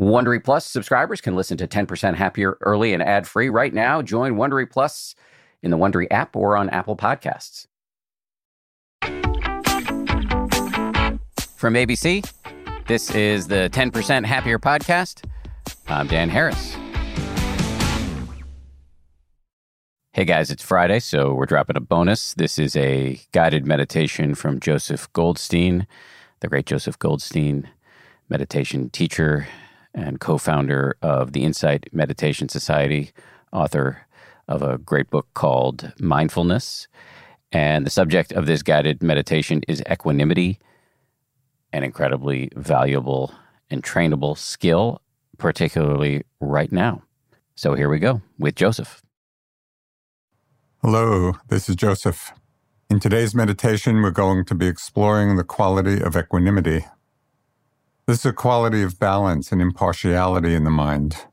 Wondery Plus subscribers can listen to 10% Happier early and ad free right now. Join Wondery Plus in the Wondery app or on Apple Podcasts. From ABC, this is the 10% Happier podcast. I'm Dan Harris. Hey guys, it's Friday, so we're dropping a bonus. This is a guided meditation from Joseph Goldstein, the great Joseph Goldstein, meditation teacher and co founder of the Insight Meditation Society, author of a great book called Mindfulness. And the subject of this guided meditation is equanimity, an incredibly valuable and trainable skill, particularly right now. So here we go with Joseph. Hello, this is Joseph. In today's meditation, we're going to be exploring the quality of equanimity. This is a quality of balance and impartiality in the mind.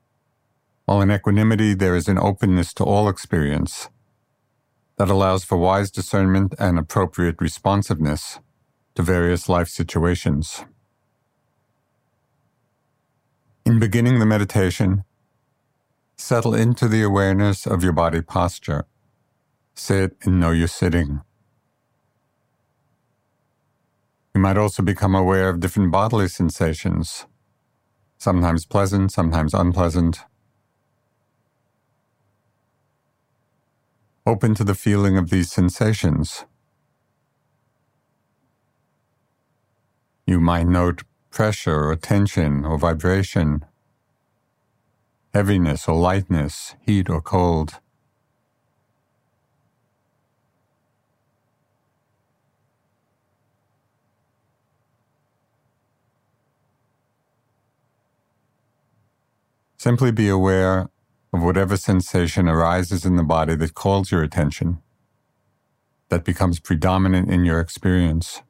While in equanimity, there is an openness to all experience that allows for wise discernment and appropriate responsiveness to various life situations. In beginning the meditation, settle into the awareness of your body posture. Sit and know you're sitting. You might also become aware of different bodily sensations, sometimes pleasant, sometimes unpleasant. Open to the feeling of these sensations. You might note pressure or tension or vibration, heaviness or lightness, heat or cold. Simply be aware of whatever sensation arises in the body that calls your attention, that becomes predominant in your experience.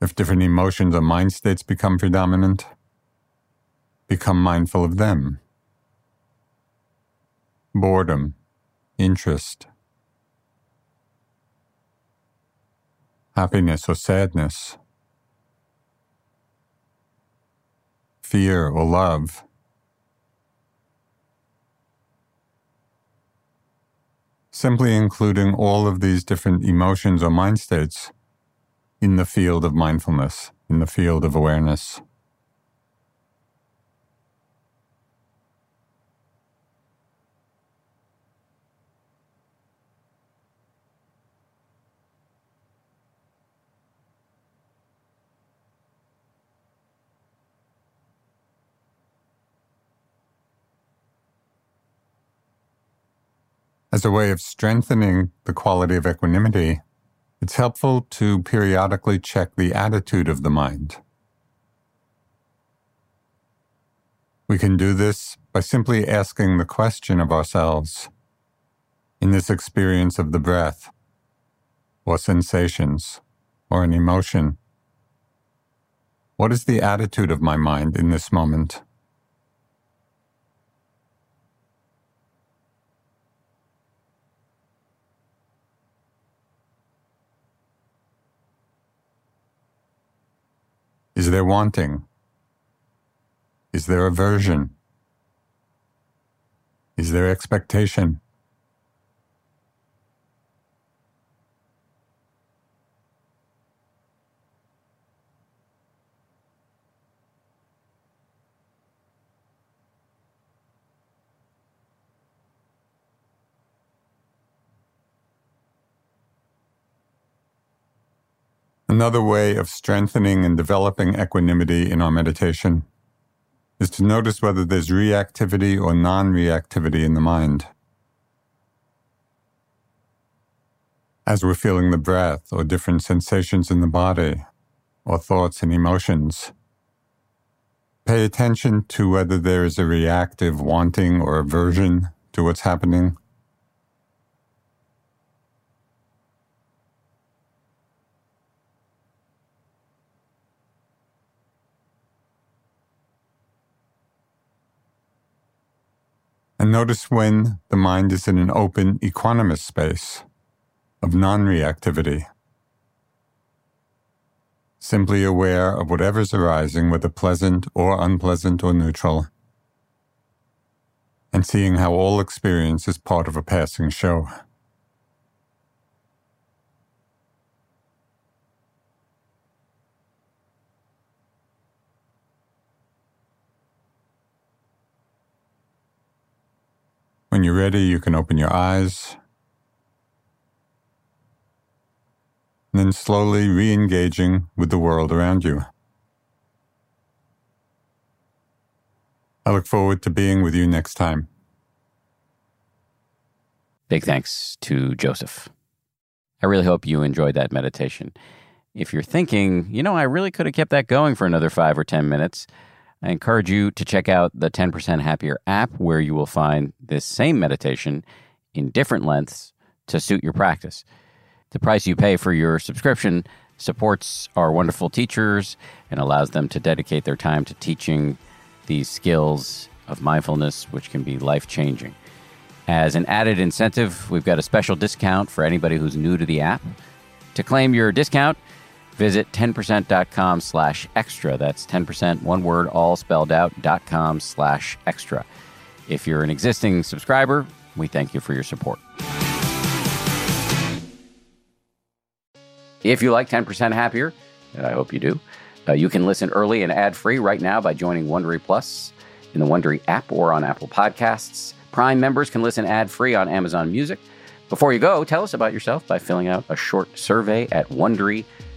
If different emotions or mind states become predominant, become mindful of them. Boredom, interest, happiness or sadness, fear or love. Simply including all of these different emotions or mind states in the field of mindfulness, in the field of awareness. As a way of strengthening the quality of equanimity, it's helpful to periodically check the attitude of the mind. We can do this by simply asking the question of ourselves in this experience of the breath, or sensations, or an emotion. What is the attitude of my mind in this moment? Is there wanting? Is there aversion? Is there expectation? Another way of strengthening and developing equanimity in our meditation is to notice whether there's reactivity or non reactivity in the mind. As we're feeling the breath or different sensations in the body or thoughts and emotions, pay attention to whether there is a reactive wanting or aversion to what's happening notice when the mind is in an open, equanimous space of non reactivity, simply aware of whatever's arising, whether pleasant or unpleasant or neutral, and seeing how all experience is part of a passing show. When you're ready, you can open your eyes. And then slowly re engaging with the world around you. I look forward to being with you next time. Big thanks to Joseph. I really hope you enjoyed that meditation. If you're thinking, you know, I really could have kept that going for another five or 10 minutes, I encourage you to check out the 10% Happier app, where you will find this same meditation in different lengths to suit your practice. The price you pay for your subscription supports our wonderful teachers and allows them to dedicate their time to teaching these skills of mindfulness, which can be life changing. As an added incentive, we've got a special discount for anybody who's new to the app. To claim your discount, Visit 10%.com slash extra. That's 10%, one word, all spelled out, dot com slash extra. If you're an existing subscriber, we thank you for your support. If you like 10% Happier, and I hope you do, uh, you can listen early and ad-free right now by joining Wondery Plus in the Wondery app or on Apple Podcasts. Prime members can listen ad-free on Amazon Music. Before you go, tell us about yourself by filling out a short survey at Wondery.com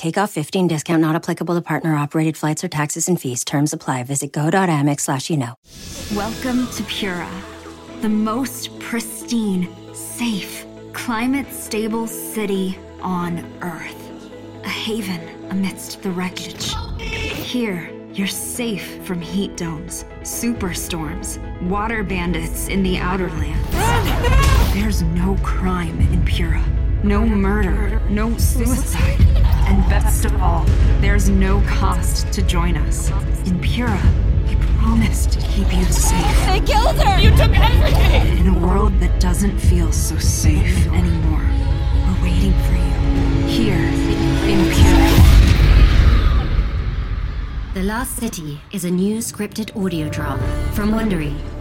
Take off 15 discount not applicable to partner operated flights or taxes and fees. Terms apply. Visit go.amex slash you know. Welcome to Pura, the most pristine, safe, climate stable city on Earth. A haven amidst the wreckage. Here, you're safe from heat domes, superstorms, water bandits in the outer lands. There's no crime in Pura. No murder, no suicide. And best of all, there's no cost to join us. In Pura, we promise to keep you safe. They killed her! You took everything! In a world that doesn't feel so safe anymore, we're waiting for you. Here, in Pura. The Last City is a new scripted audio drama from Wondery.